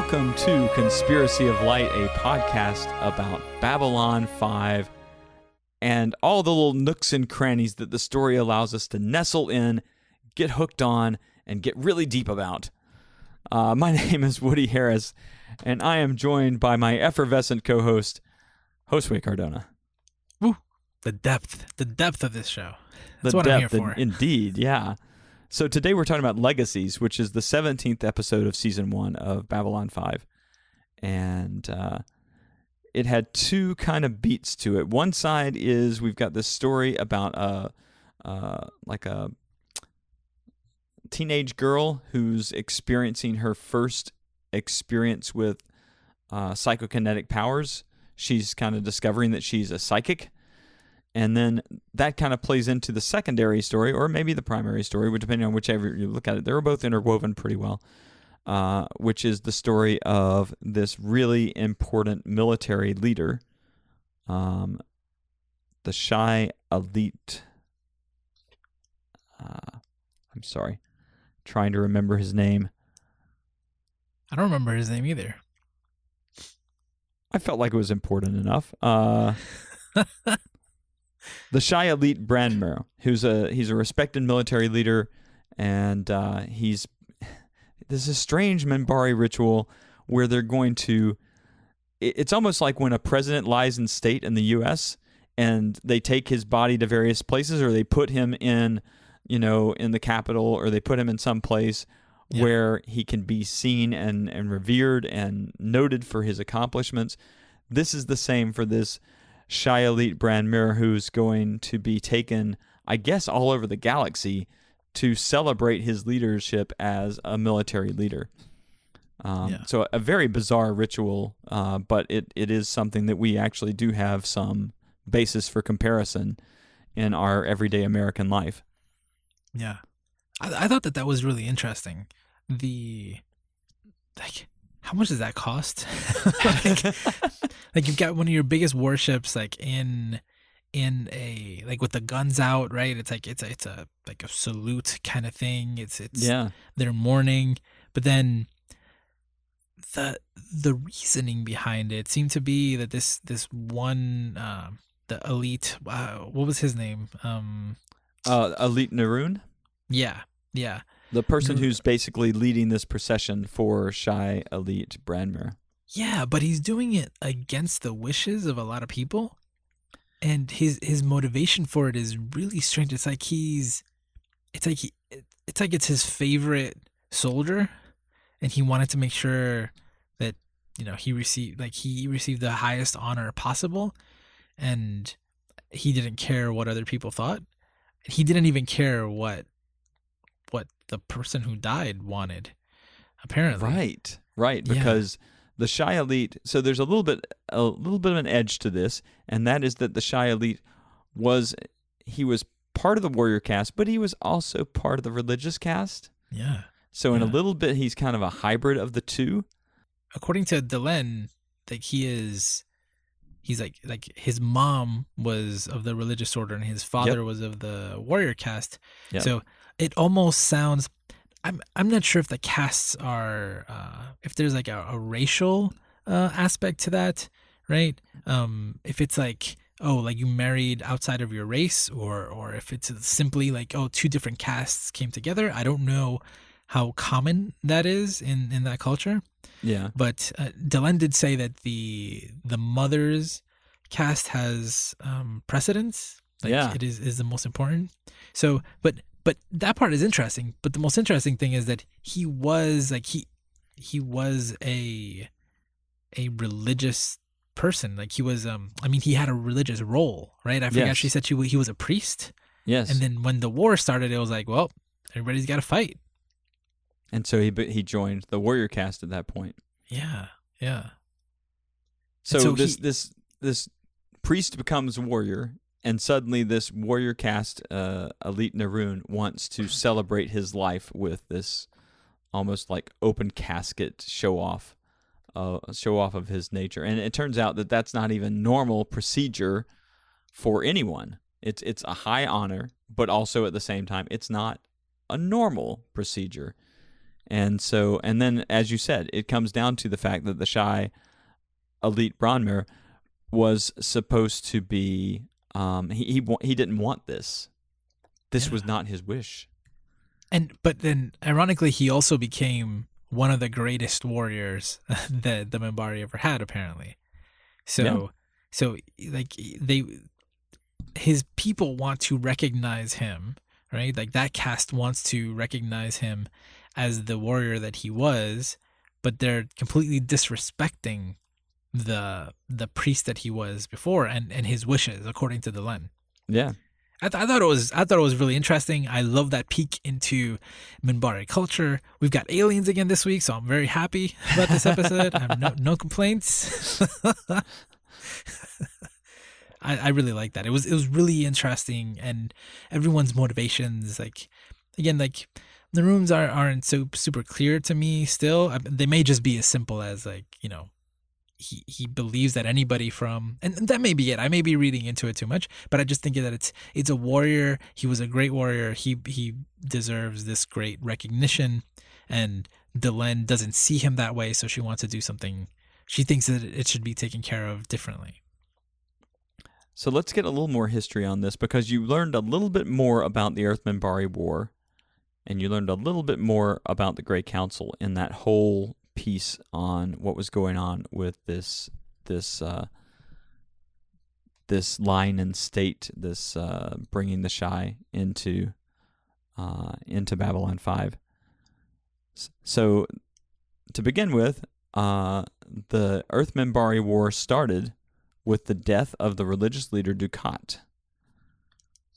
Welcome to Conspiracy of Light, a podcast about Babylon 5 and all the little nooks and crannies that the story allows us to nestle in, get hooked on, and get really deep about. Uh, my name is Woody Harris, and I am joined by my effervescent co host, Josue Cardona. Woo. The depth, the depth of this show. That's the what depth, I'm here for. in- indeed, yeah. So today we're talking about Legacies, which is the 17th episode of season one of Babylon 5. And uh, it had two kind of beats to it. One side is we've got this story about a, uh, like a teenage girl who's experiencing her first experience with uh, psychokinetic powers. She's kind of discovering that she's a psychic and then that kind of plays into the secondary story or maybe the primary story depending on whichever you look at it they're both interwoven pretty well uh, which is the story of this really important military leader um, the Shai Alyt uh, i'm sorry trying to remember his name I don't remember his name either. I felt like it was important enough. Uh, the Shai Alyt Branmer, who's a he's a respected military leader, and uh, he's there's a strange Minbari ritual where they're going to. It's almost like when a president lies in state in the U.S. and they take his body to various places, or they put him in, you know, in the Capitol, or they put him in some place Yeah. where he can be seen and, and revered and noted for his accomplishments. This is the same for this Shai Alyt Branmer who's going to be taken, I guess, all over the galaxy to celebrate his leadership as a military leader. Um, Yeah. So, a very bizarre ritual, uh, but it, it is something that we actually do have some basis for comparison in our everyday American life. Yeah. I, I thought that that was really interesting. The, like, how much does that cost? like, like you've got one of your biggest warships, like in, in a like with the guns out, right? It's like it's a it's a like a salute kind of thing. It's it's yeah. they're mourning, but then the the reasoning behind it seemed to be that this this one um the elite uh, what was his name um Uh, Alyt Neroon? yeah yeah The person who's basically leading this procession for Shai Alyt Branmer. Yeah but he's doing it against the wishes of a lot of people and his his motivation for it is really strange it's like he's it's like he, it's like it's his favorite soldier and he wanted to make sure that you know he received like he received the highest honor possible and he didn't care what other people thought he didn't even care what what the person who died wanted apparently Right, right. Yeah. The Shai Alyt. So there's a little bit, a little bit of an edge to this, and that is that the Shai Alyt was he was part of the warrior caste, but he was also part of the religious caste. yeah So in a little bit, he's kind of a hybrid of the two. according to Delenn, like he is he's like like his mom was of the religious order and his father was of the warrior caste. Yep. So it almost sounds I'm I'm not sure if the castes are uh if there's like a, a racial uh aspect to that, right? Um if it's like oh like you married outside of your race or or if it's simply like oh two different castes came together. I don't know how common that is in in that culture. Yeah, But uh, Delenn did say that the the mother's cast has um, precedence. Like Yeah. it is is the most important. So, but but that part is interesting. But the most interesting thing is that he was like he he was a a religious person. Like he was um I mean he had a religious role, right? I forgot Yes. she said she he was a priest. yes. And then when the war started, it was like, well, everybody's got to fight. and so he he joined the warrior cast at that point. Yeah, yeah. So, so this he- this this priest becomes warrior, and suddenly this warrior caste uh, Alyt Neroon wants to celebrate his life with this almost like open casket show off, uh, show off of his nature. And it turns out that that's not even normal procedure for anyone. It's it's a high honor, but also at the same time, it's not a normal procedure. And so, and then, as you said, it comes down to the fact that the Shai Alyt Branmer was supposed to be. Um, he he he didn't want this. This was not his wish. And but then ironically he also became one of the greatest warriors that the Minbari ever had apparently. So Yeah. so like they his people want to recognize him, right? Like that cast wants to recognize him as the warrior that he was, but they're completely disrespecting the the priest that he was before and and his wishes according to Delenn. Yeah. I, th- I thought it was I thought it was really interesting. I love that peek into Minbari culture. We've got aliens again this week, so I'm very happy about this episode. I have no, no complaints. I, I really like that. It was it was really interesting, and everyone's motivations. Like again, like the rooms are aren't so super clear to me still. They may just be as simple as like you know he he believes that anybody from and that may be it. I may be reading into it too much, but I just think that it's it's a warrior. He was a great warrior. He he deserves this great recognition, and Delenn doesn't see him that way, so she wants to do something. She thinks that it should be taken care of differently. So let's get a little more history on this because you learned a little bit more about the Earth-Minbari War, and you learned a little bit more about the Grey Council in that whole piece on what was going on with this this uh, this line and state, this uh, bringing the Shai into uh, into Babylon Five. So, to begin with, uh, the Earth-Minbari War started with the death of the religious leader Dukhat.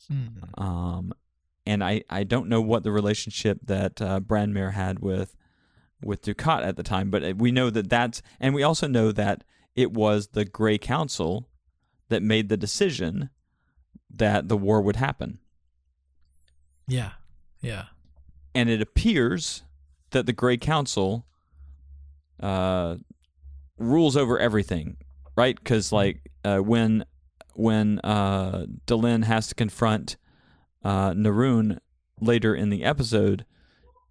Hmm. Um, and I, I don't know what the relationship that uh, Branmer had with with Dukhat at the time, but uh, we know that that's, and we also know that it was the Grey Council that made the decision that the war would happen. Yeah, yeah, And it appears that the Grey Council uh, rules over everything, right? Because like uh, when when uh, Delenn has to confront uh, Neroon later in the episode,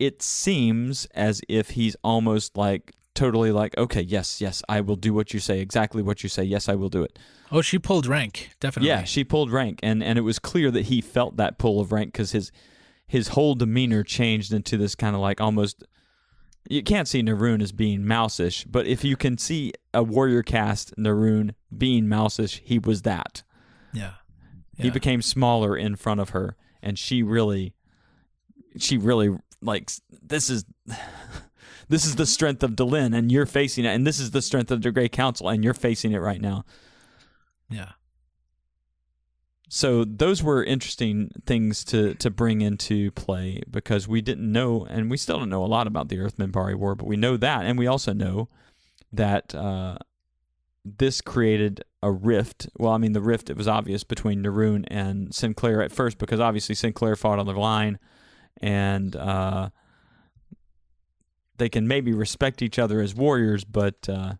it seems as if he's almost like totally like, okay, yes, yes, I will do what you say, exactly what you say. Yes, I will do it. Oh, she pulled rank, definitely. Yeah, she pulled rank, and and it was clear that he felt that pull of rank because his his whole demeanor changed into this kind of like almost. You can't see Neroon as being mouseish, but if you can see a warrior cast Neroon being mouseish, he was that. yeah. He became smaller in front of her, and she really, she really like this is. This is the strength of Delenn, and you're facing it. And this is the strength of the Grey Council, and you're facing it right now. yeah. so those were interesting things to to bring into play because we didn't know and we still don't know a lot about the Earth-Minbari War, but we know that, and we also know that uh, this created a rift. Well, I mean, the rift it was obvious between Neroon and Sinclair at first because obviously Sinclair fought on the line, and uh, they can maybe respect each other as warriors, but uh,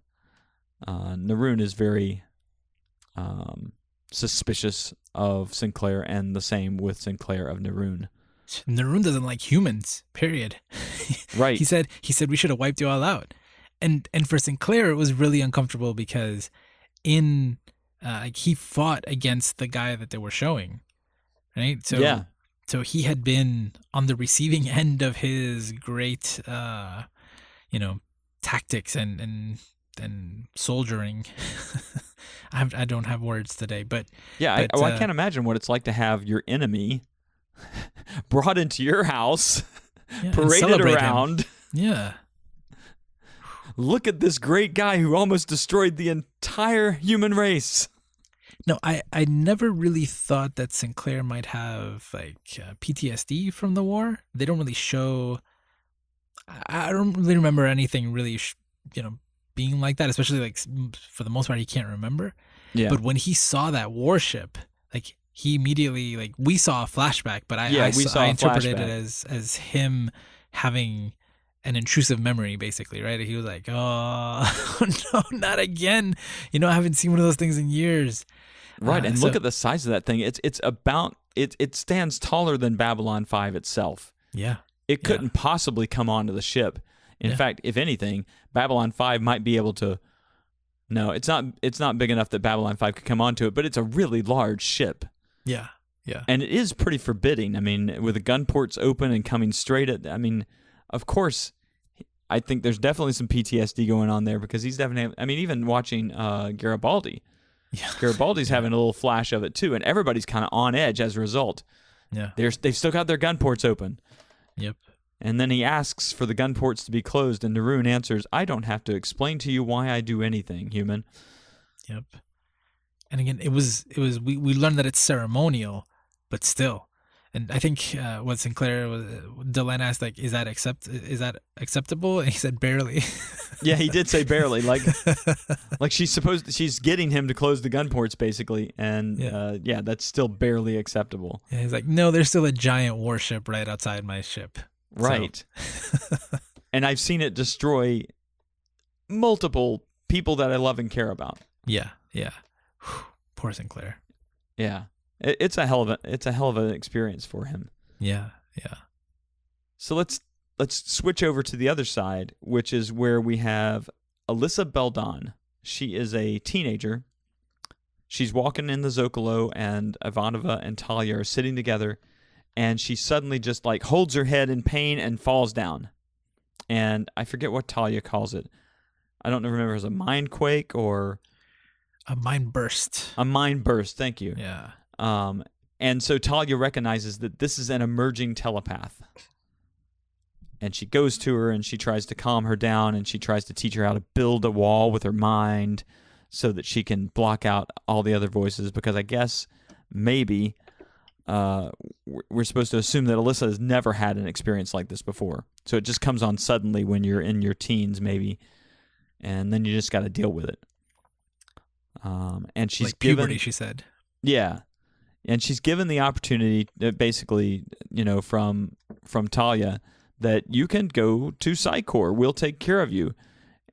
uh, Neroon is very um, suspicious of Sinclair, and the same with Sinclair of Neroon. Neroon doesn't like humans. Period. Right. He said he said we should have wiped you all out, and and for Sinclair it was really uncomfortable because in uh, like he fought against the guy that they were showing, right? So Yeah. So he had been on the receiving end of his great, uh, you know, tactics and and and soldiering. I I don't have words today, but yeah, I, but, I uh, can't imagine what it's like to have your enemy brought into your house, yeah, paraded celebrate him. around. Yeah. Look at this great guy who almost destroyed the entire human race. No, I, I never really thought that Sinclair might have like uh, PTSD from the war. They don't really show. I, I don't really remember anything really, sh- you know, being like that. Especially like for the most part, he can't remember. Yeah. But when he saw that warship, like he immediately like we saw a flashback, but I Yeah, I, we saw, saw I interpreted flashback. it as as him having an intrusive memory, basically, right? He was like, "Oh no, not again!" You know, I haven't seen one of those things in years. Right, uh, and so- look at the size of that thing. It's it's about it it stands taller than Babylon 5 itself. Yeah. It couldn't possibly come onto the ship. In Yeah. fact, if anything, Babylon 5 might be able to No, it's not it's not big enough that Babylon 5 could come onto it, but it's a really large ship. Yeah. Yeah. And it is pretty forbidding. I mean, with the gun ports open and coming straight at I mean, of course I think there's definitely some PTSD going on there because he's definitely I mean, even watching uh Garibaldi. Yeah. Garibaldi's having a little flash of it too, and everybody's kind of on edge as a result. Yeah. They're, they've still got their gun ports open. Yep. And then he asks for the gun ports to be closed, and Neroon answers, I don't have to explain to you why I do anything, human. Yep. And again, it was it was we, we learned that it's ceremonial, but still. And I think uh, what Sinclair was Delenn asked like, is that accept is that acceptable? And he said barely. Yeah, he did say barely. Like, like she's supposed, she's getting him to close the gun ports, basically, and Yeah. uh, yeah, that's still barely acceptable. Yeah, he's like, no, there's still a giant warship right outside my ship. So- Right. and I've seen it destroy multiple people that I love and care about. Yeah, yeah. Whew, Poor Sinclair. Yeah, it's a hell of a, it's a hell of an experience for him. Yeah, yeah. So let's let's switch over to the other side, which is where we have Alyssa Beldon. She is a teenager. She's walking in the Zocalo, and Ivanova and Talia are sitting together, and she suddenly just like holds her head in pain and falls down. And I forget what Talia calls it. I don't remember if it was a mind quake or A mind burst. a mind burst. Thank you. Yeah. Um, and so Talia recognizes that this is an emerging telepath. And she goes to her and she tries to calm her down and she tries to teach her how to build a wall with her mind so that she can block out all the other voices because I guess maybe uh, we're- supposed to assume that Alyssa has never had an experience like this before. So it just comes on suddenly when you're in your teens, maybe. And then you just got to deal with it. Um, and she's like given puberty, she said. yeah, and she's given the opportunity, uh, basically, you know, from from Talia, that you can go to Psi Corps. We'll take care of you.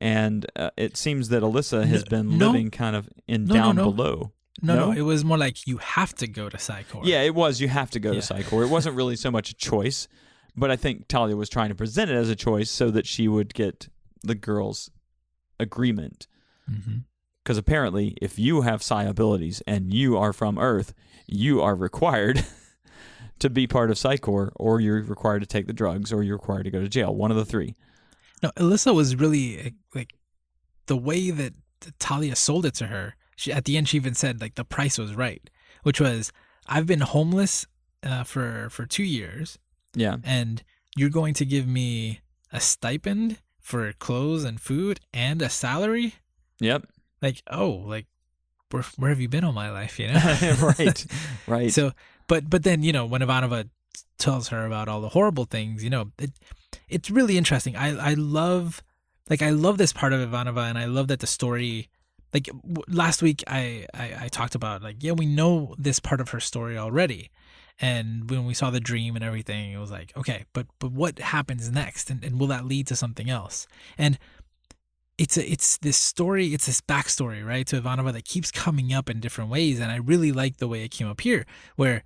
And uh, it seems that Alyssa has No- been no. living kind of in No, no, down no. below. No, no, No? it was more like you have to go to Psi Corps. Yeah, it was. You have to go Yeah. to Psi Corps. It wasn't really so much a choice, but I think Talia was trying to present it as a choice so that she would get the girls' agreement. hmm Because apparently, if you have psi abilities and you are from Earth, you are required to be part of Psi Corps, or you're required to take the drugs, or you're required to go to jail. One of the three. No, Alyssa was really uh, like the way that Talia sold it to her. She at the end she even said like the price was right, which was I've been homeless uh, for for two years, Yeah. and you're going to give me a stipend for clothes and food and a salary. Yep. Like oh, like where where have you been all my life? You know, right. Right. So, but but then you know when Ivanova tells her about all the horrible things, you know, it, it's really interesting. I I love like I love this part of Ivanova, and I love that the story. Like w- last week, I, I I talked about like yeah, we know this part of her story already, and when we saw the dream and everything, it was like okay, but but what happens next, and, and will that lead to something else? And it's a, it's this story, it's this backstory, right, to Ivanova that keeps coming up in different ways, and I really like the way it came up here, where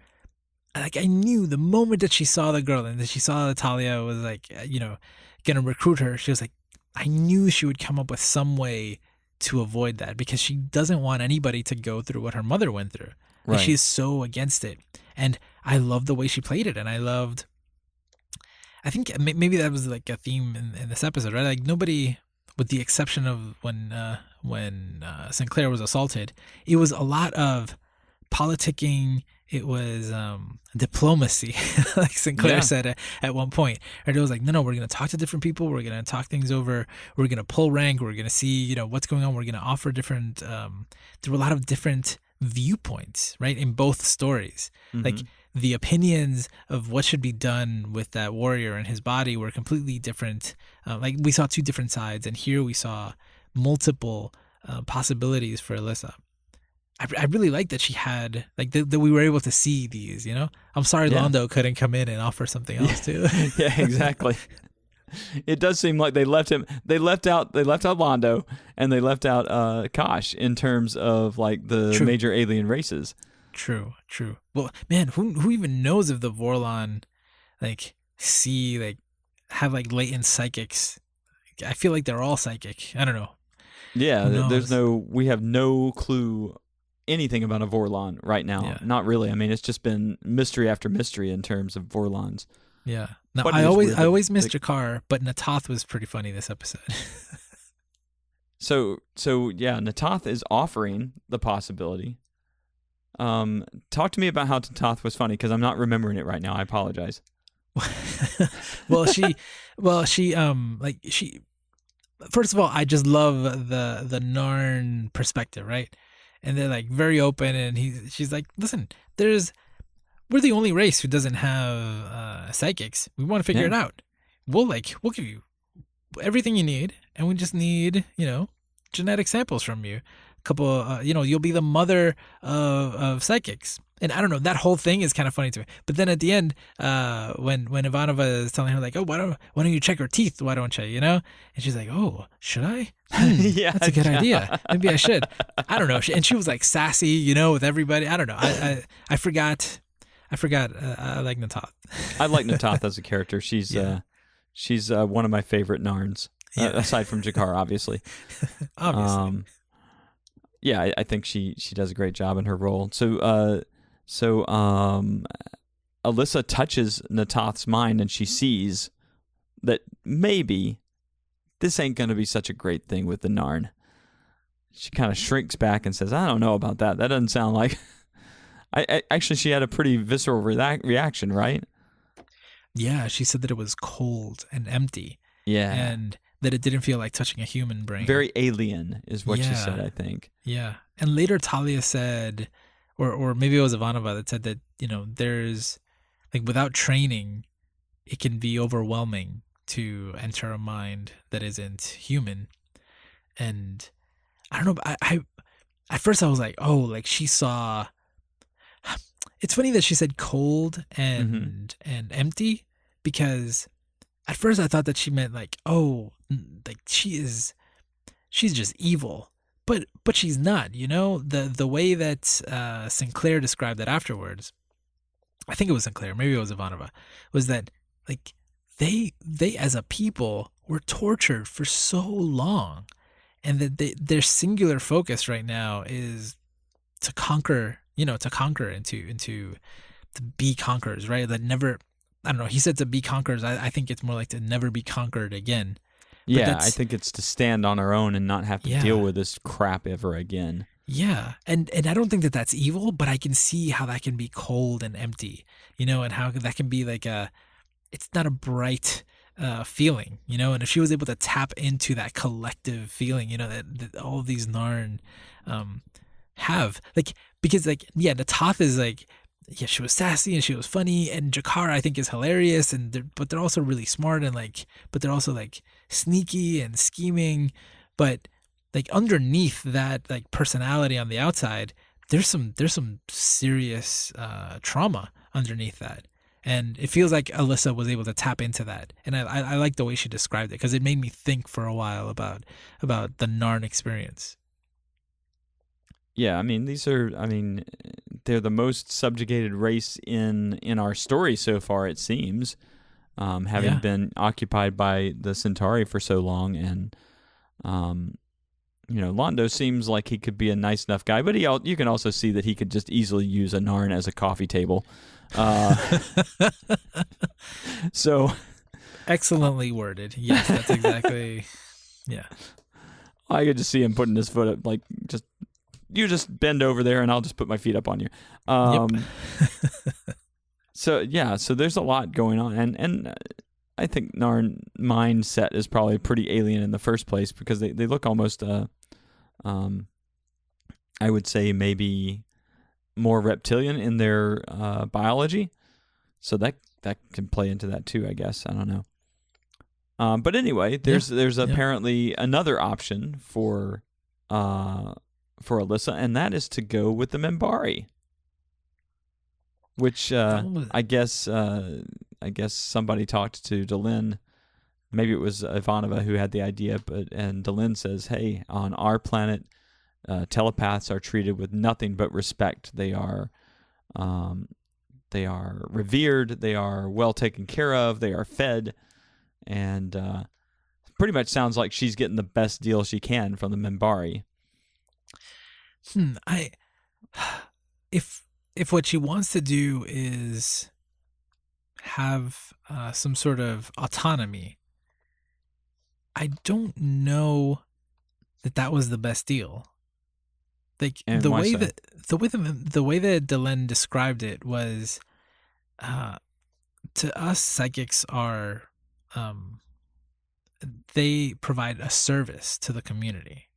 like I knew the moment that she saw the girl and that she saw that Talia was like, uh, you know, gonna recruit her, she was like, I knew she would come up with some way to avoid that because she doesn't want anybody to go through what her mother went through. And right. she's so against it. And I loved the way she played it. And I loved, I think maybe that was like a theme in, in this episode, right? Like nobody, with the exception of when, uh, when uh, Sinclair was assaulted, it was a lot of politicking. It was um, diplomacy, like Sinclair Yeah. said at, at one point. And it was like, no, no, we're going to talk to different people. We're going to talk things over. We're going to pull rank. We're going to see, you know, what's going on. We're going to offer different. Um, there were a lot of different viewpoints, right, in both stories. Like Mhm. The opinions of what should be done with that warrior and his body were completely different. Uh, like we saw two different sides, and here we saw multiple uh, possibilities for Alyssa. I, I really like that she had like that, that we were able to see these. You know, I'm sorry Yeah. Londo couldn't come in and offer something else too. yeah, exactly. it does seem like they left him. They left out. They left out Londo, and they left out uh, Kosh in terms of like the True. major alien races. True, true. Well, man, who who even knows if the Vorlon like see like have like latent psychics. I feel like they're all psychic. I don't know. Yeah, there's no. We have no clue anything about a Vorlon right now. Yeah. Not really. I mean, it's just been mystery after mystery in terms of Vorlons. Yeah. Now But I always I always missed they- G'Kar, but Na'Toth was pretty funny this episode. So so yeah, Na'Toth is offering the possibility. Um, talk to me about how Na'Toth was funny because I'm not remembering it right now. I apologize. well, she, well, she, um, like she. First of all, I just love the the Narn perspective, right? And they're like very open, and he, she's like, listen, there's, we're the only race who doesn't have uh, psychics. We want to figure Yeah. it out. We'll like, we'll give you everything you need, and we just need, you know, genetic samples from you. Couple, uh, you know, you'll be the mother of of psychics. And I don't know, that whole thing is kind of funny to me. But then at the end, uh, when when Ivanova is telling her like, "Oh, why don't why don't you check her teeth? Why don't you?" You know, and she's like, "Oh, should I? Hmm, Yeah, that's a good yeah. idea. Maybe I should." I don't know. And she was like sassy, you know, with everybody. I don't know. I I, I forgot. I forgot. Uh, I like Na'Toth. I like Na'Toth as a character. She's Yeah. uh, she's uh, one of my favorite Narns, uh, Yeah. aside from G'Kar, obviously. Obviously. Um, yeah, I, I think she she does a great job in her role. So uh, so um, Alyssa touches Na'Toth's mind and she sees that maybe this ain't going to be such a great thing with the Narn. She kind of shrinks back and says, "I don't know about that. That doesn't sound like." I, I actually she had a pretty visceral rea- reaction, right? yeah, she said that it was cold and empty, Yeah, and that it didn't feel like touching a human brain. very alien is what she said. I think. Yeah. And later Talia said or or maybe it was Ivanova that said that, you know, there's like without training, it can be overwhelming to enter a mind that isn't human. And I don't know, I, I at first I was like, oh, like she saw it's funny that she said cold mm-hmm. and and empty because at first I thought that she meant like, oh, like she is she's just evil. But but she's not you know? The the way that uh sinclair described it afterwards i think it was sinclair maybe it was ivanova was that like they they as a people were tortured for so long and that they, their singular focus right now is to conquer you know to conquer and to into to be conquerors right? That never i don't know he said to be conquerors i, I think it's more like to never be conquered again Yeah, I think it's to stand on our own and not have to Yeah. deal with this crap ever again. Yeah, and and I don't think that that's evil, but I can see how that can be cold and empty, you know, and how that can be like a, it's not a bright uh, feeling, you know. And if she was able to tap into that collective feeling, you know, that, that all these Narn um, have, like, because like yeah, the Toth is like. Yeah, she was sassy and she was funny, and G'Kar I think is hilarious, and they're, but they're also really smart and like, but they're also like sneaky and scheming, but like underneath that like personality on the outside there's some there's some serious uh trauma underneath that. And it feels like alyssa was able to tap into that. And i i, I like the way she described it because it made me think for a while about about the narn experience Yeah, I mean these are I mean they're the most subjugated race in in our story so far it seems. Um, having Yeah. been occupied by the Centauri for so long and um you know, Londo seems like he could be a nice enough guy, but he al- you can also see that he could just easily use a Narn as a coffee table. Uh, so excellently worded yes that's exactly yeah I could just see him putting his foot up, like just you just bend over there, and I'll just put my feet up on you. Um, so yeah, so there's a lot going on, and and I think Narn mindset is probably pretty alien in the first place because they they look almost uh, um, I would say maybe more reptilian in their uh, biology, so that that can play into that too, I guess. I don't know. Um, but anyway, there's there's yeah. apparently another option for uh for Alyssa, and that is to go with the Minbari, which uh, I guess uh, I guess somebody talked to Delenn. Maybe it was Ivanova who had the idea, but and Delenn says, "Hey, on our planet, uh, telepaths are treated with nothing but respect. They are, um, they are revered. They are well taken care of. They are fed, and uh, pretty much sounds like she's getting the best deal she can from the Minbari. Hmm, I if if what she wants to do is have uh, some sort of autonomy, I don't know that that was the best deal. Like And the way so? that the way the the way that Delenn described it was, uh, to us psychics are, um, they provide a service to the community,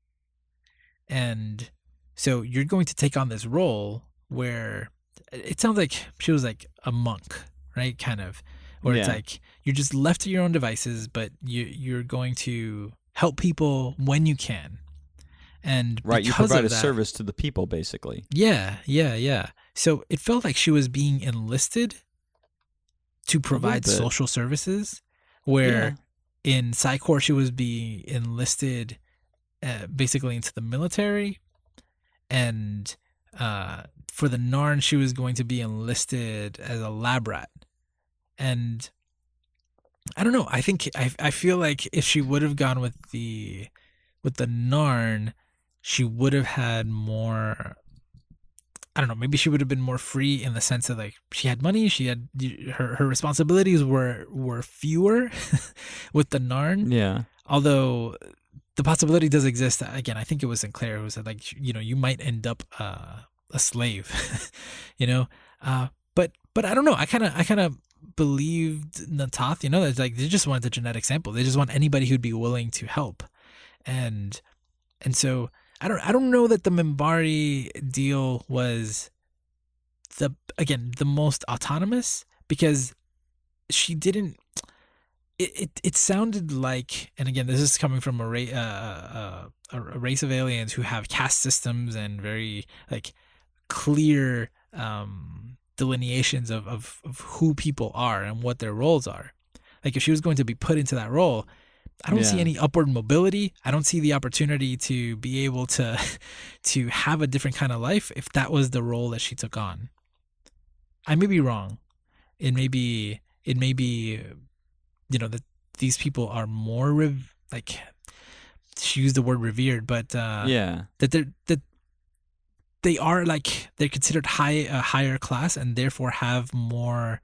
and so you're going to take on this role where it sounds like she was like a monk, right? Kind of, where it's like you're just left to your own devices, but you you're going to help people when you can, and Right, you provide a that- service to the people, basically. Yeah, yeah, yeah. So it felt like she was being enlisted to provide social services, where in Psi Corps she was being enlisted uh, basically into the military, and uh, for the Narn she was going to be enlisted as a lab rat, and I don't know. I think I I feel like if she would have gone with the with the Narn, she would have had more. I don't know. Maybe she would have been more free in the sense that like she had money. She had her her responsibilities were were fewer with the Narn Yeah. although the possibility does exist again i think it was sinclair who said like you know you might end up uh, a slave you know? Uh, but but i don't know. I kind of i kind of believed Na'Toth you know it's like they just wanted the genetic sample. They just want anybody who'd be willing to help. And and so i don't i don't know that the Minbari deal was the again the most autonomous because she didn't it, it, it sounded like, and again, this is coming from a, ra- uh, uh, a, a race of aliens who have caste systems and very like clear um, delineations of, of, of who people are and what their roles are. Like if she was going to be put into that role, I don't see any upward mobility. I don't see the opportunity to be able to to have a different kind of life if that was the role that she took on. I may be wrong. It may be it may be you know that these people are more rev- like she used the word revered, but uh yeah. that they're that they are like they're considered high a higher class and therefore have more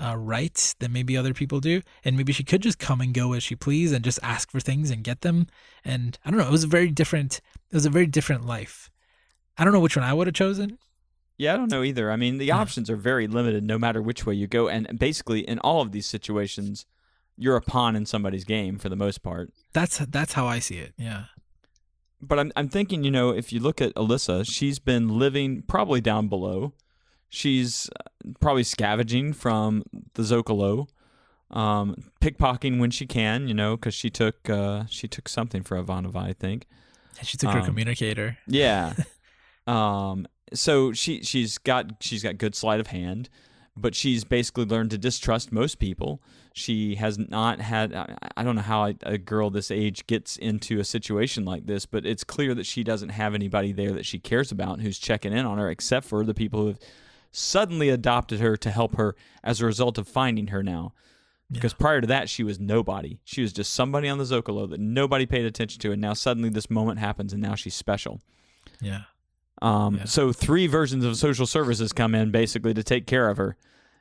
uh, rights than maybe other people do and maybe she could just come and go as she please and just ask for things and get them and i don't know it was a very different it was a very different life i don't know which one i would have chosen Yeah, I don't know either. I mean, the Yeah. options are very limited no matter which way you go. And basically, in all of these situations, you're a pawn in somebody's game for the most part. that's that's how i see it yeah But I'm, I'm thinking, you know, if you look at Alyssa, she's been living probably down below. She's uh, probably scavenging from the Zocalo, um, pickpocketing when she can, you know, because she took uh, she took something for Ivanova, I think. and she took her Um, communicator Yeah. um. So she she's got she's got good sleight of hand, but she's basically learned to distrust most people. She has not had. I, don't know how a, a girl this age gets into a situation like this, but it's clear that she doesn't have anybody there that she cares about who's checking in on her, except for the people who have suddenly adopted her to help her as a result of finding her now. Because prior to that, she was nobody. She was just somebody on the Zocalo that nobody paid attention to, and now suddenly this moment happens, and now she's special. yeah Um, Yeah. So three versions of social services come in basically to take care of her,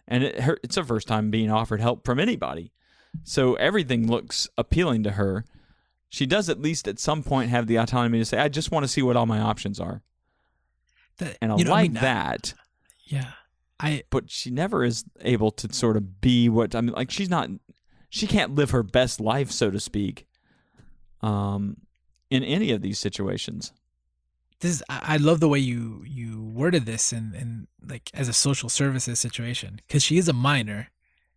and it, her, it's her first time being offered help from anybody. So everything looks appealing to her. She does at least at some point have the autonomy to say, "I just want to see what all my options are," That- and I you know, like mean, I- that. yeah i but she never is able to sort of be what I mean. Like she's not, she can't live her best life, so to speak. Um, in any of these situations. This is, I love the way you you worded this and and like as a social services situation because she is a minor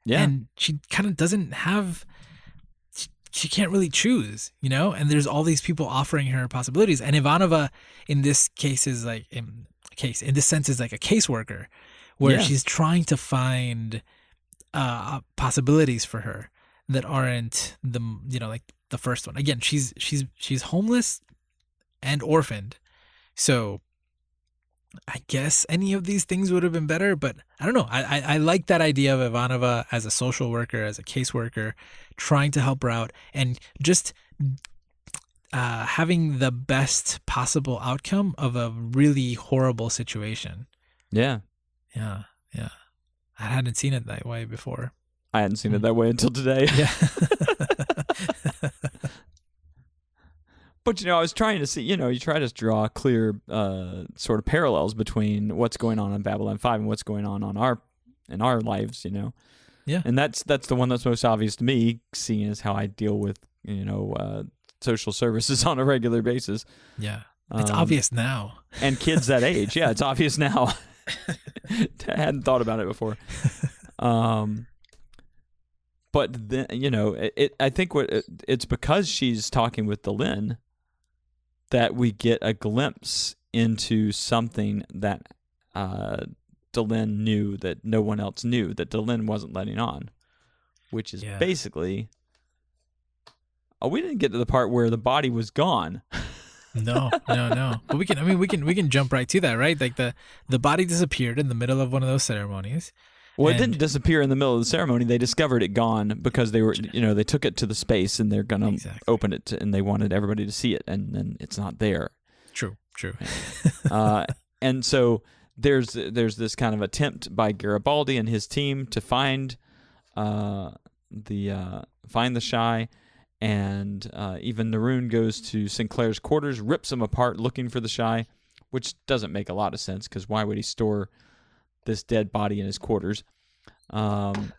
Yeah. and she kind of doesn't have she, she can't really choose you know and there's all these people offering her possibilities and Ivanova in this case is like in case in this sense is like a caseworker where Yeah. she's trying to find uh possibilities for her that aren't the you know like the first one again she's she's she's homeless and orphaned so I guess any of these things would have been better, but I don't know. I, I, I like that idea of Ivanova as a social worker, as a caseworker, trying to help her out and just uh, having the best possible outcome of a really horrible situation. Yeah. Yeah, yeah. I hadn't seen it that way before. I hadn't seen it that way until today. Yeah. But you know, I was trying to see. You know, you try to draw clear uh, sort of parallels between what's going on in Babylon Five and what's going on on our in our lives. You know, Yeah. and that's that's the one that's most obvious to me, seeing as how I deal with you know uh, social services on a regular basis. yeah. It's Um, obvious now. and kids that age. Yeah, it's obvious now. I hadn't thought about it before. Um, but then you know, it, it. I think what it, it's because she's talking with Delenn that we get a glimpse into something that uh, Delenn knew that no one else knew that Delenn wasn't letting on, which is Yeah. basically. Oh, we didn't get to the part where the body was gone. No, no, no. But we can. I mean, we can. We can jump right to that, right? Like the the body disappeared in the middle of one of those ceremonies. Well, it didn't disappear in the middle of the ceremony. They discovered it gone because they were, you know, they took it to the space and they're gonna Exactly. open it, to, and they wanted everybody to see it, and then it's not there. True. True. Uh, and so there's there's this kind of attempt by Garibaldi and his team to find uh, the uh, find the Shai, and uh, even Neroon goes to Sinclair's quarters, rips him apart looking for the Shai, which doesn't make a lot of sense because why would he store this dead body in his quarters? Um,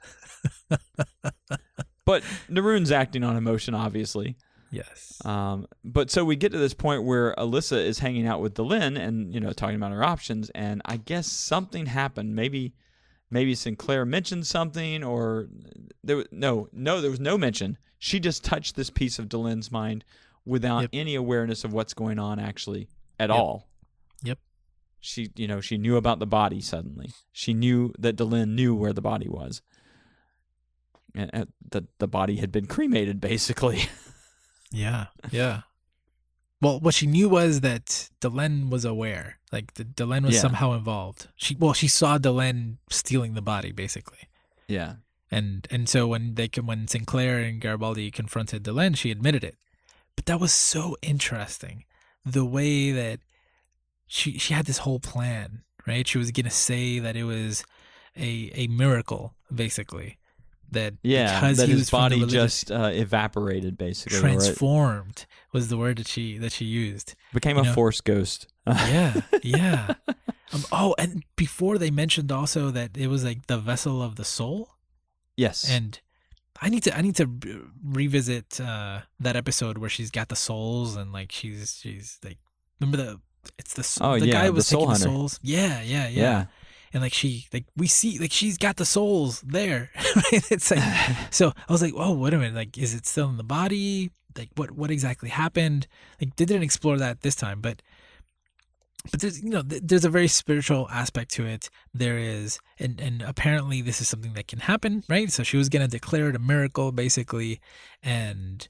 but Neroon's acting on emotion, obviously. yes. Um, but so we get to this point where Alyssa is hanging out with Delenn and you know talking about her options, and I guess something happened. Maybe, maybe Sinclair mentioned something, or there was, no, no, there was no mention. She just touched this piece of Delenn's mind without Yep. any awareness of what's going on actually at Yep. all. Yep. She, you know, she knew about the body suddenly. She knew that Delenn knew where the body was. And, and that the body had been cremated, basically. Yeah. Yeah. Well, what she knew was that Delenn was aware. Like the Delenn was Yeah. somehow involved. She well, she saw Delenn stealing the body, basically. yeah. And and so when they when Sinclair and Garibaldi confronted Delenn, she admitted it. But that was so interesting. The way that she she had this whole plan, right? She was gonna say that it was a a miracle, basically. That Yeah, because that his body just uh, evaporated, basically. transformed was the word that she that she used. became you a know. force ghost. Yeah, yeah. Um, oh, and before they mentioned also that it was like the vessel of the soul, yes. and I need to I need to re- revisit uh, that episode where she's got the souls and like she's she's like remember the it's the Oh, the yeah, guy the was soul taking the hunter. souls yeah yeah yeah yeah. and like she like we see like she's got the souls there it's like so I was like, oh, wait a minute. Like, is it still in the body? Like, what what exactly happened? Like, they didn't explore that this time, but but there's you know th- there's a very spiritual aspect to it. There is, and and apparently this is something that can happen, right? So she was gonna declare it a miracle, basically, and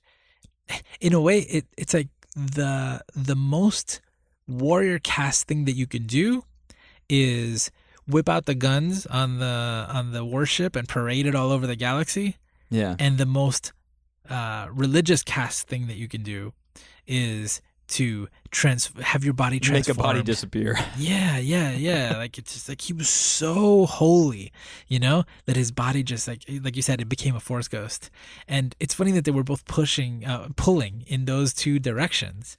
in a way, it it's like the the most warrior cast thing that you can do is whip out the guns on the on the warship and parade it all over the galaxy yeah. and the most uh, religious cast thing that you can do is to trans have your body Make a body disappear. Yeah, yeah, yeah. like it's just like he was so holy, you know, that his body just like like you said, it became a force ghost. And it's funny that they were both pushing, uh, pulling in those two directions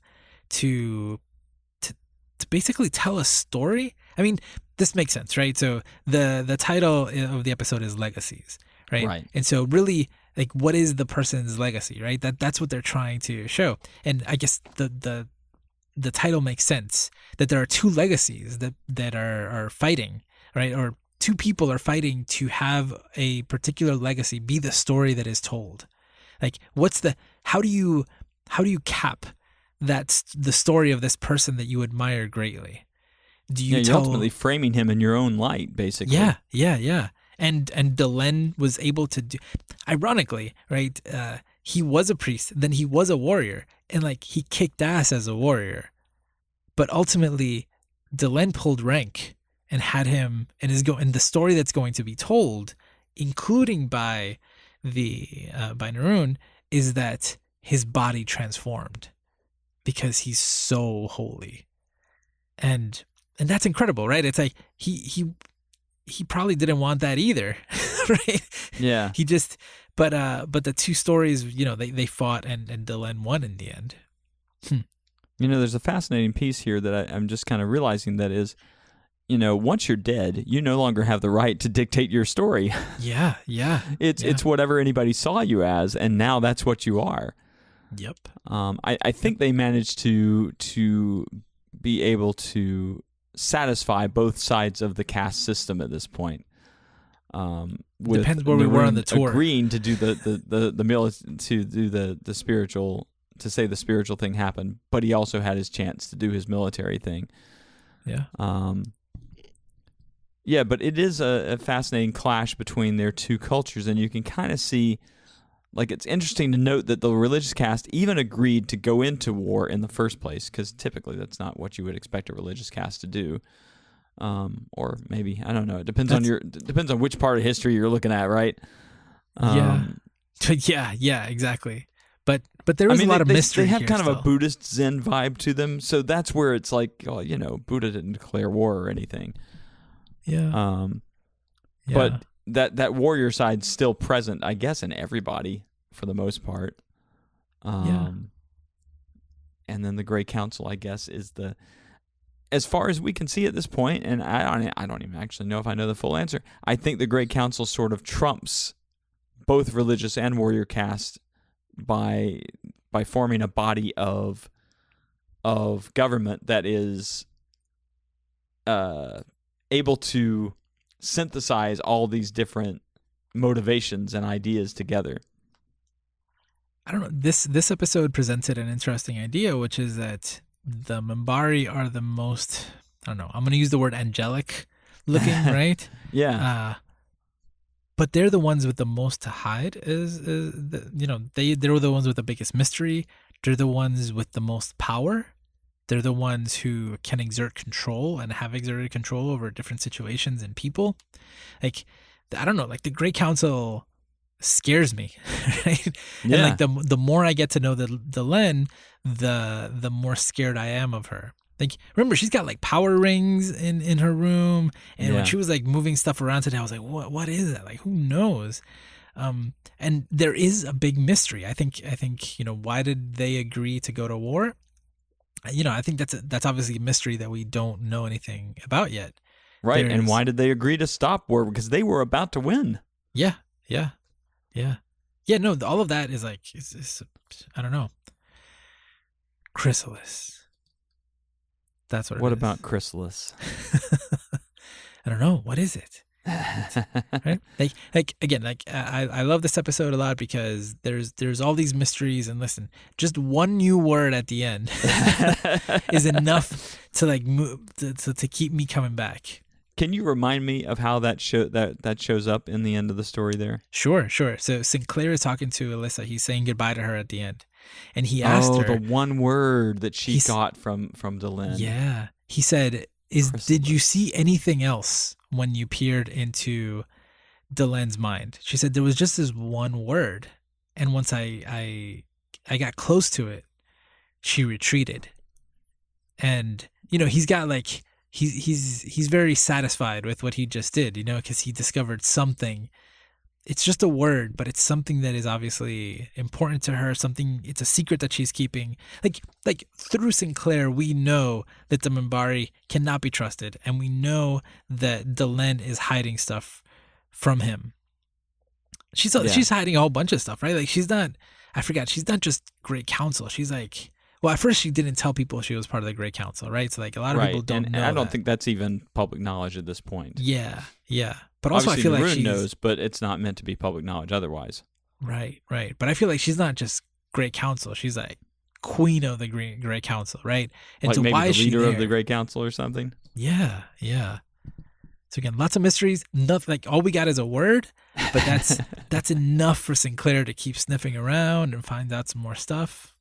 to to basically tell a story. I mean, this makes sense, right? So the the title of the episode is legacies, right? Right. And so really like what is the person's legacy, right? That that's what they're trying to show. And I guess the the the title makes sense that there are two legacies that that are are fighting, right? Or two people are fighting to have a particular legacy be the story that is told. Like what's the how do you how do you cap that's the story of this person that you admire greatly? Do you yeah, tell ultimately framing him in your own light, basically. yeah, yeah, yeah. And and Delenn was able to do ironically, right? Uh he was a priest, then he was a warrior, and like he kicked ass as a warrior. But ultimately Delenn pulled rank and had him and is go and the story that's going to be told, including by the uh, by Neroon, is that his body transformed because he's so holy, and and that's incredible, right? It's like he he he probably didn't want that either, right? Yeah. He just but uh but the two stories, you know, they they fought and and Delenn won in the end. You know, there's a fascinating piece here that I, I'm just kind of realizing that is, you know, once you're dead, you no longer have the right to dictate your story. Yeah, yeah. It's Yeah. it's whatever anybody saw you as, and now that's what you are. Yep. Um, I, I think they managed to to be able to satisfy both sides of the caste system at this point. Um, with Depends where we were on the tour. Agreeing to do the the the, the mili- to do the the spiritual to say the spiritual thing happened, but he also had his chance to do his military thing. Yeah. Um, yeah, but it is a, a fascinating clash between their two cultures, and you can kind of see, like, it's interesting to note that the religious caste even agreed to go into war in the first place, because typically that's not what you would expect a religious caste to do. Um, or maybe I don't know. It depends on your depends on which part of history you're looking at, right? Yeah. Um, yeah, yeah, exactly. But but there I mean, a lot they, of mystery. They have kind of a. Buddhist Zen vibe to them, so that's where it's like, oh, you know, Buddha didn't declare war or anything. yeah, Um, yeah. but that that warrior side's still present, I guess, in everybody for the most part. Um, And then the Grey Council, I guess, is the as far as we can see at this point, and I don't, I don't even actually know if I know the full answer. I think the Grey Council sort of trumps both religious and warrior caste by by forming a body of of government that is uh, able to synthesize all these different motivations and ideas together. I don't know. This this episode presented an interesting idea, which is that the Minbari are the most. I don't know. I'm going to use the word angelic looking, right? Yeah, Uh, but they're the ones with the most to hide. Is, is the, you know they they're the ones with the biggest mystery. They're the ones with the most power. They're the ones who can exert control and have exerted control over different situations and people. Like I don't know, like the Grey Council scares me, right? yeah. And like the the more I get to know the Delenn, the the more scared I am of her. Like remember, she's got like power rings in in her room, and Yeah. when she was like moving stuff around today, I was like, what what is that? Like who knows? Um, and there is a big mystery. I think I think you know why did they agree to go to war? You know, I think that's a, that's obviously a mystery that we don't know anything about yet. right. there's- And why did they agree to stop war? Because they were about to win. Yeah, yeah, yeah, yeah. No, all of that is like, it's, it's I don't know. Chrysalis. That's what. it What is. about Chrysalis? I don't know. What is it? Right? Like, like again, like I, I love this episode a lot because there's there's all these mysteries and listen, just one new word at the end is enough to like move to, to, to keep me coming back. Can you remind me of how that show that that shows up in the end of the story there? Sure, sure. So Sinclair is talking to Alyssa. He's saying goodbye to her at the end, and he asked oh, her. the one word that she got from from Delenn. Yeah. He said, "Is did you see anything else when you peered into Delenn's mind?" She said there was just this one word, and once I I I got close to it, she retreated. And you know, he's got like he's he's he's very satisfied with what he just did, you know, because he discovered something. It's just a word, but it's something that is obviously important to her. Something it's a secret that she's keeping. Like like through Sinclair, we know that the Minbari cannot be trusted, and we know that Delenn is hiding stuff from him. She's Yeah. she's hiding a whole bunch of stuff, right? Like she's not. I forgot. She's not just Grey Council. She's like. Well, at first she didn't tell people she was part of the Grey Council, right? So like a lot of right. people don't and, know. and I don't that. think that's even public knowledge at this point. Yeah, yeah. But also, Obviously, I feel like she knows, but it's not meant to be public knowledge otherwise. right, right. But I feel like she's not just Grey Council. She's like queen of the Great Grey Council, right? And like so maybe why the is she leader of the Grey Council or something. Yeah, yeah. So again, lots of mysteries. Nothing like all we got is a word, but that's that's enough for Sinclair to keep sniffing around and find out some more stuff.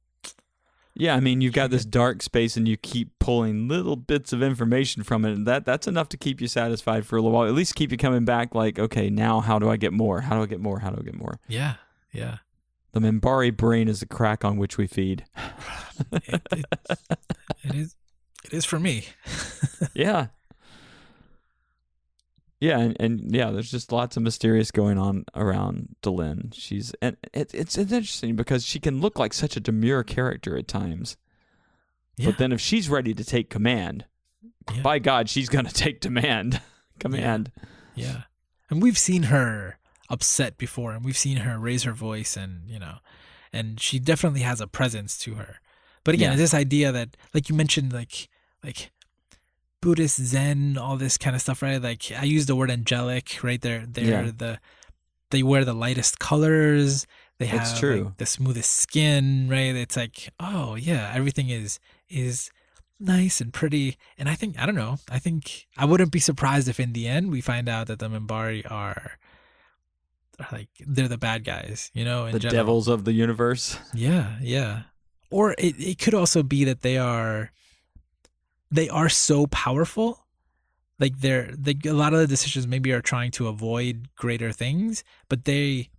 Yeah, I mean, you've got this dark space, and you keep pulling little bits of information from it. And that that's enough to keep you satisfied for a little while. At least keep you coming back. Like, okay, now how do I get more? How do I get more? How do I get more? Yeah, yeah. The Minbari brain is the crack on which we feed. It, it, it is. It is for me. yeah. Yeah, and, and yeah, there's just lots of mysterious going on around Delenn. She's and it, it's it's interesting because she can look like such a demure character at times, Yeah. but then if she's ready to take command, Yeah. by God, she's gonna take demand. command. Yeah. And we've seen her upset before and we've seen her raise her voice and, you know, and she definitely has a presence to her. But again, Yeah. this idea that like you mentioned like like Buddhist Zen, all this kind of stuff, right? Like I use the word angelic, right? They're they're Yeah. the they wear the lightest colors. They have It's like, the smoothest skin, right? It's like, oh yeah, everything is is nice and pretty. And I think I don't know. I think I wouldn't be surprised if in the end we find out that the Minbari are, are like they're the bad guys, you know, The general. devils of the universe. Yeah, yeah. Or it, it could also be that they are they are so powerful. Like they're they a lot of the decisions maybe are trying to avoid greater things, but they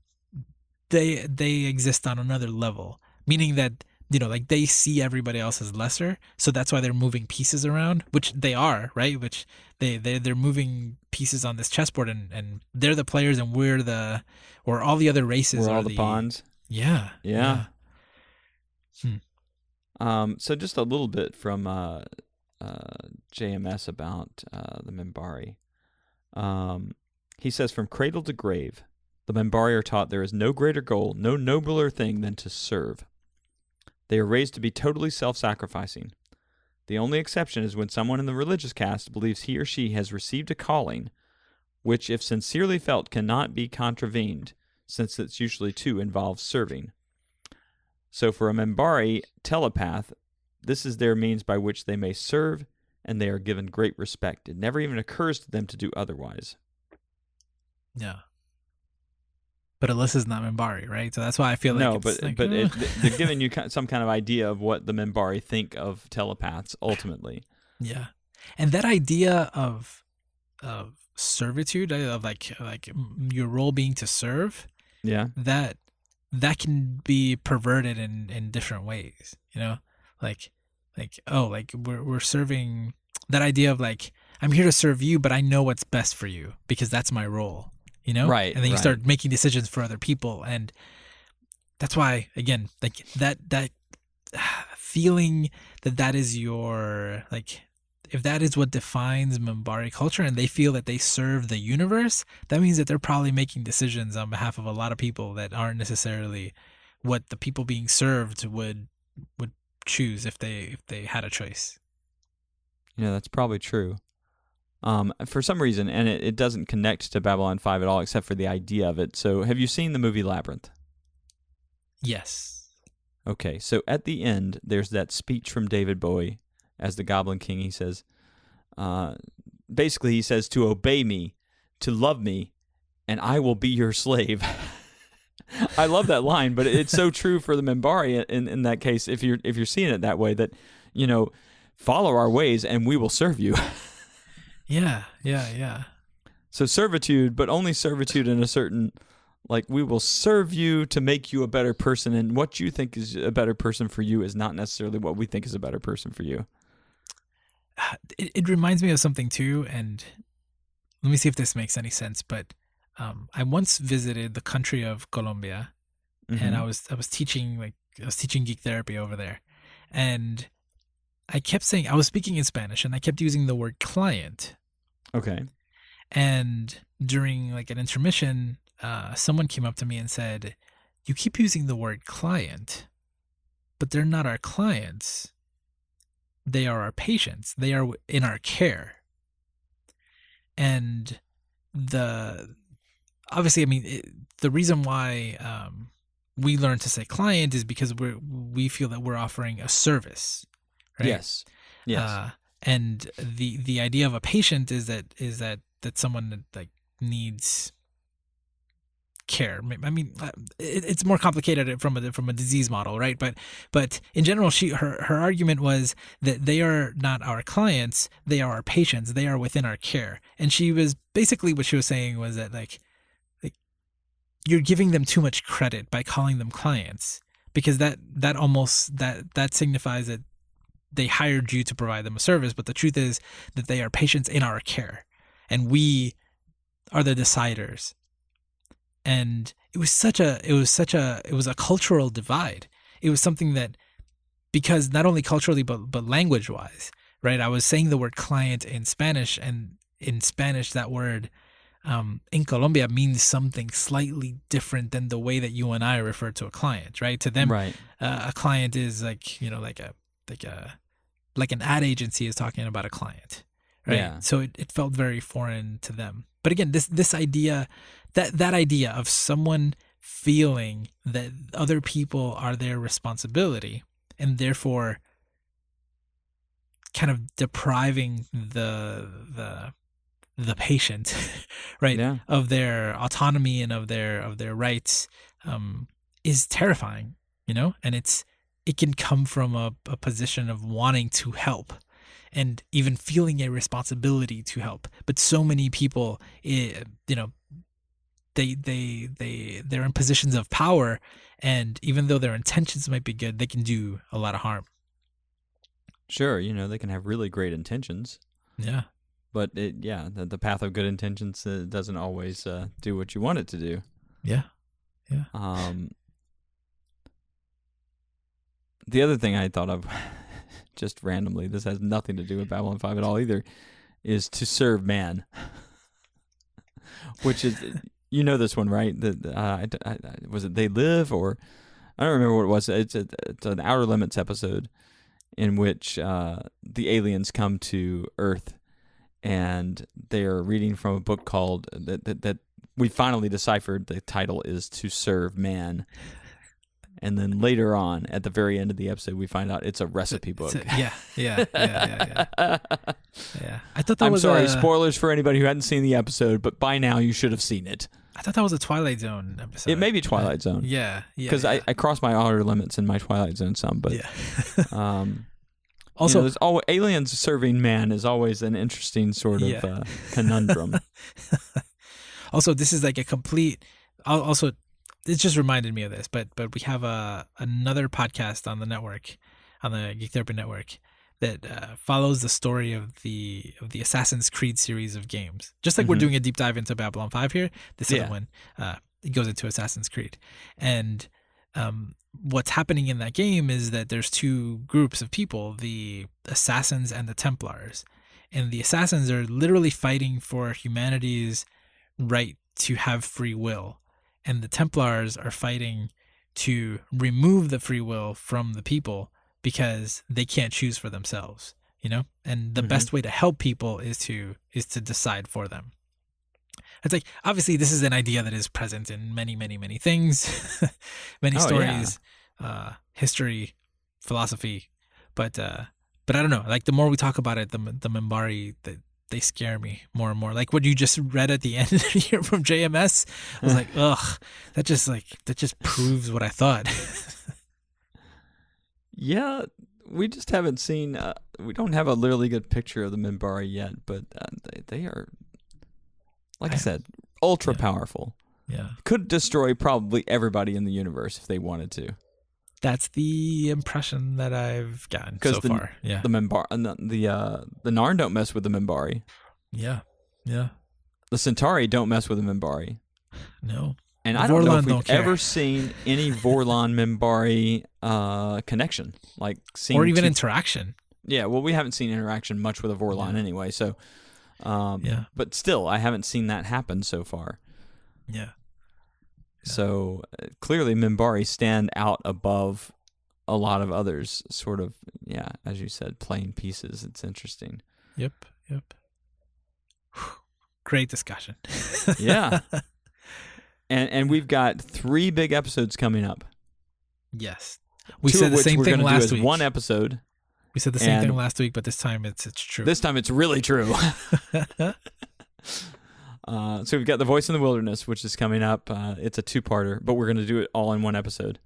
they they exist on another level. Meaning that you know, like they see everybody else as lesser, so that's why they're moving pieces around, which they are, right? Which they they they're moving pieces on this chessboard, and and they're the players, and we're the, or all the other races We're are all the pawns. Yeah, Yeah. Hmm. Um, so just a little bit from uh, uh, JMS about uh, the Minbari. Um, he says, from cradle to grave, the Minbari are taught there is no greater goal, no nobler thing than to serve. They are raised to be totally self-sacrificing. The only exception is when someone in the religious caste believes he or she has received a calling, which, if sincerely felt, cannot be contravened, since it's usually too involves serving. So for a Minbari telepath, this is their means by which they may serve, and they are given great respect. It never even occurs to them to do otherwise. Yeah. But Alyssa's not Minbari, right? So that's why I feel like no, it's but like, but it, they're giving you some kind of idea of what the Minbari think of telepaths ultimately. yeah, and that idea of of servitude, uh, of like like your role being to serve, Yeah, that that can be perverted in in different ways. You know, like like oh, like we're we're serving that idea of like I'm here to serve you, but I know what's best for you because that's my role. You know, Right, And then you right. start making decisions for other people, and that's why again, like that that feeling that that is your like if that is what defines Minbari culture and they feel that they serve the universe, that means that they're probably making decisions on behalf of a lot of people that aren't necessarily what the people being served would would choose if they if they had a choice. yeah, that's probably true. Um, for some reason, and it, it doesn't connect to Babylon Five at all, except for the idea of it. So, have you seen the movie Labyrinth? Yes. Okay, so at the end, there's that speech from David Bowie as the Goblin King. He says, uh, basically, he says to obey me, to love me, and I will be your slave. I love that line, but it's so true for the Minbari in, in that case. If you're if you're seeing it that way, that you know, follow our ways and we will serve you. Yeah, yeah, yeah. So servitude, but only servitude in a certain like we will serve you to make you a better person and what you think is a better person for you is not necessarily what we think is a better person for you. It, it reminds me of something too, and let me see if this makes any sense. But um, I once visited the country of Colombia, and I Mhm. was I was teaching like I was teaching geek therapy over there, and I kept saying I was speaking in Spanish, and I kept using the word client. okay. And during like an intermission, uh, someone came up to me and said, "You keep using the word client, but they're not our clients. They are our patients. They are in our care." And the obviously, I mean, it, the reason why um, we learn to say client is because we we feel that we're offering a service. Right? Yes. Yes. Uh, and the the idea of a patient is that is that that someone that like needs care. I mean, uh, it, it's more complicated from a from a disease model, right? But but in general, she her her argument was that they are not our clients; they are our patients. They are within our care. And she was basically what she was saying was that like like you're giving them too much credit by calling them clients because that that almost that that signifies that they hired you to provide them a service, but the truth is that they are patients in our care, and we are the deciders. And it was such a it was such a it was a cultural divide. It was something that because not only culturally but but language wise, right? I was saying the word client in Spanish, and in Spanish that word um, in Colombia means something slightly different than the way that you and I refer to a client, right? To them, right. Uh, a client is like you know like a like a like an ad agency is talking about a client, right? Yeah. So it, it felt very foreign to them. But again, this this idea that that idea of someone feeling that other people are their responsibility and therefore kind of depriving the the the patient right Yeah. of their autonomy and of their of their rights um, is terrifying you know? And it's it can come from a, a position of wanting to help and even feeling a responsibility to help. But so many people eh, you know they they they they're in positions of power and even though their intentions might be good they can do a lot of harm. Sure, you know they can have really great intentions, yeah but it yeah the, the path of good intentions uh, doesn't always uh, do what you want it to do. yeah Um, the other thing I thought of, just randomly, this has nothing to do with Babylon Five at all either, is to serve man, which is you know this one right? That uh, I, I, was it they live or I don't remember what it was. It's, a, it's an Outer Limits episode in which uh, the aliens come to Earth and they are reading from a book called that, that, that we finally deciphered the title is to serve man. And then later on at the very end of the episode we find out it's a recipe book. So- yeah yeah yeah yeah yeah, yeah. i thought that was. i'm was sorry a, spoilers for anybody who hadn't seen the episode but by now you should have seen it. I thought that was a twilight zone episode. It may be twilight zone. Yeah yeah because yeah. I, I cross my outer limits in my twilight zone some but yeah. um also you know, there's always, aliens serving man is always an interesting sort of Yeah. uh, conundrum also this is like a complete also it just reminded me of this but but we have a another podcast on the network on the geek therapy network that uh, follows the story of the of the assassin's creed series of games just like we're Mhm. doing a deep dive into babylon 5 here this Yeah. other one uh, it goes into assassin's creed and um, what's happening in that game is that there's two groups of people the assassins and the templars. And the assassins are literally fighting for humanity's right to have free will. And the templars are fighting to remove the free will from the people because they can't choose for themselves you know? And the Mhm. best way to help people is to is to decide for them it's like obviously this is an idea that is present in many many many things many Oh, yeah. stories uh history philosophy but uh but i don't know like the more we talk about it the the minbari the, they scare me more and more like what you just read at the end here from jms i was like ugh that just like that just proves what i thought Yeah, we just haven't seen. Uh, we don't have a really good picture of the Minbari yet, but uh, they, they are, like I, I- said, ultra yeah. powerful. yeah Could destroy probably everybody in the universe if they wanted to. that's the impression that i've gotten so the- far yeah The Minbar, uh, the uh, the Narn don't mess with the Minbari. yeah yeah The Centauri don't mess with the Minbari. no And The I don't know if we've ever seen any Vorlon Minbari uh, connection, like seen or even two- interaction yeah. Well, we haven't seen interaction much with a Vorlon Yeah. anyway, so. Um, yeah but still, I haven't seen that happen so far. yeah Yeah. So uh, clearly, Minbari stand out above a lot of others. Sort of, yeah, as you said, playing pieces. It's interesting. Yep, yep. Great discussion. Yeah. And and we've got three big episodes coming up. yes. We two said the same we're thing last week. one episode. We said the same thing last week, but this time it's it's true. This time, it's really true. Uh, so we've got the voice in the wilderness, which is coming up. Uh, it's a two-parter, but we're going to do it all in one episode,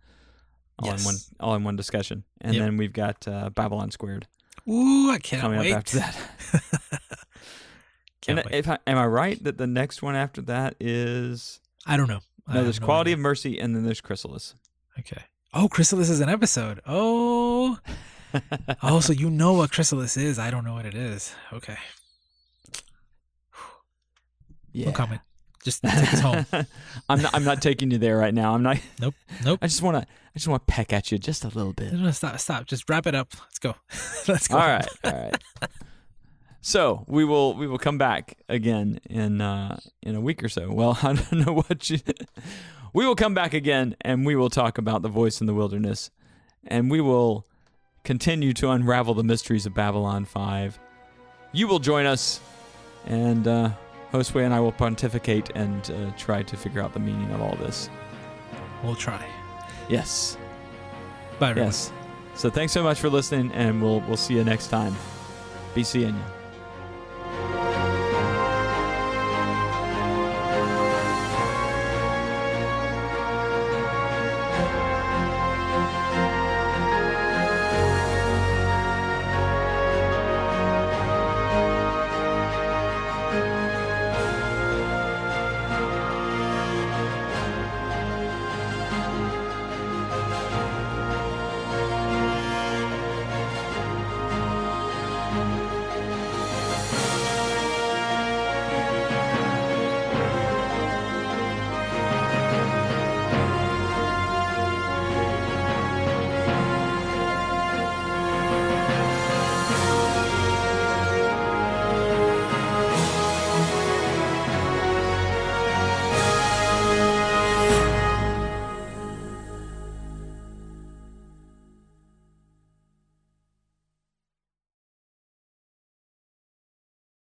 all Yes. in one, all in one discussion. And Yep. then we've got uh, Babylon Squared Ooh, I cannot coming wait. up after that. Can't and wait. if I, am I right that the next one after that is I don't know. No? There's Quality idea. of Mercy, and then there's Chrysalis. Okay. Oh, Chrysalis is an episode. Oh. Oh, so you know what Chrysalis is. I don't know what it is. Okay. yeah. No comment. Just take us home. I'm not. I'm not taking you there right now. I'm not. Nope. Nope. I just want to. I just want to peck at you just a little bit. No, no, stop, stop. Just wrap it up. Let's go. Let's go. All right, all right. So we will we will come back again in uh, in a week or so. Well, I don't know what you. We will come back again, and we will talk about the voice in the wilderness, and we will continue to unravel the mysteries of Babylon Five. You will join us, and uh, Josue and I will pontificate and uh, try to figure out the meaning of all this. We'll try. Yes, Bye, everyone. yes. So thanks so much for listening, and we'll we'll see you next time. Be seeing you.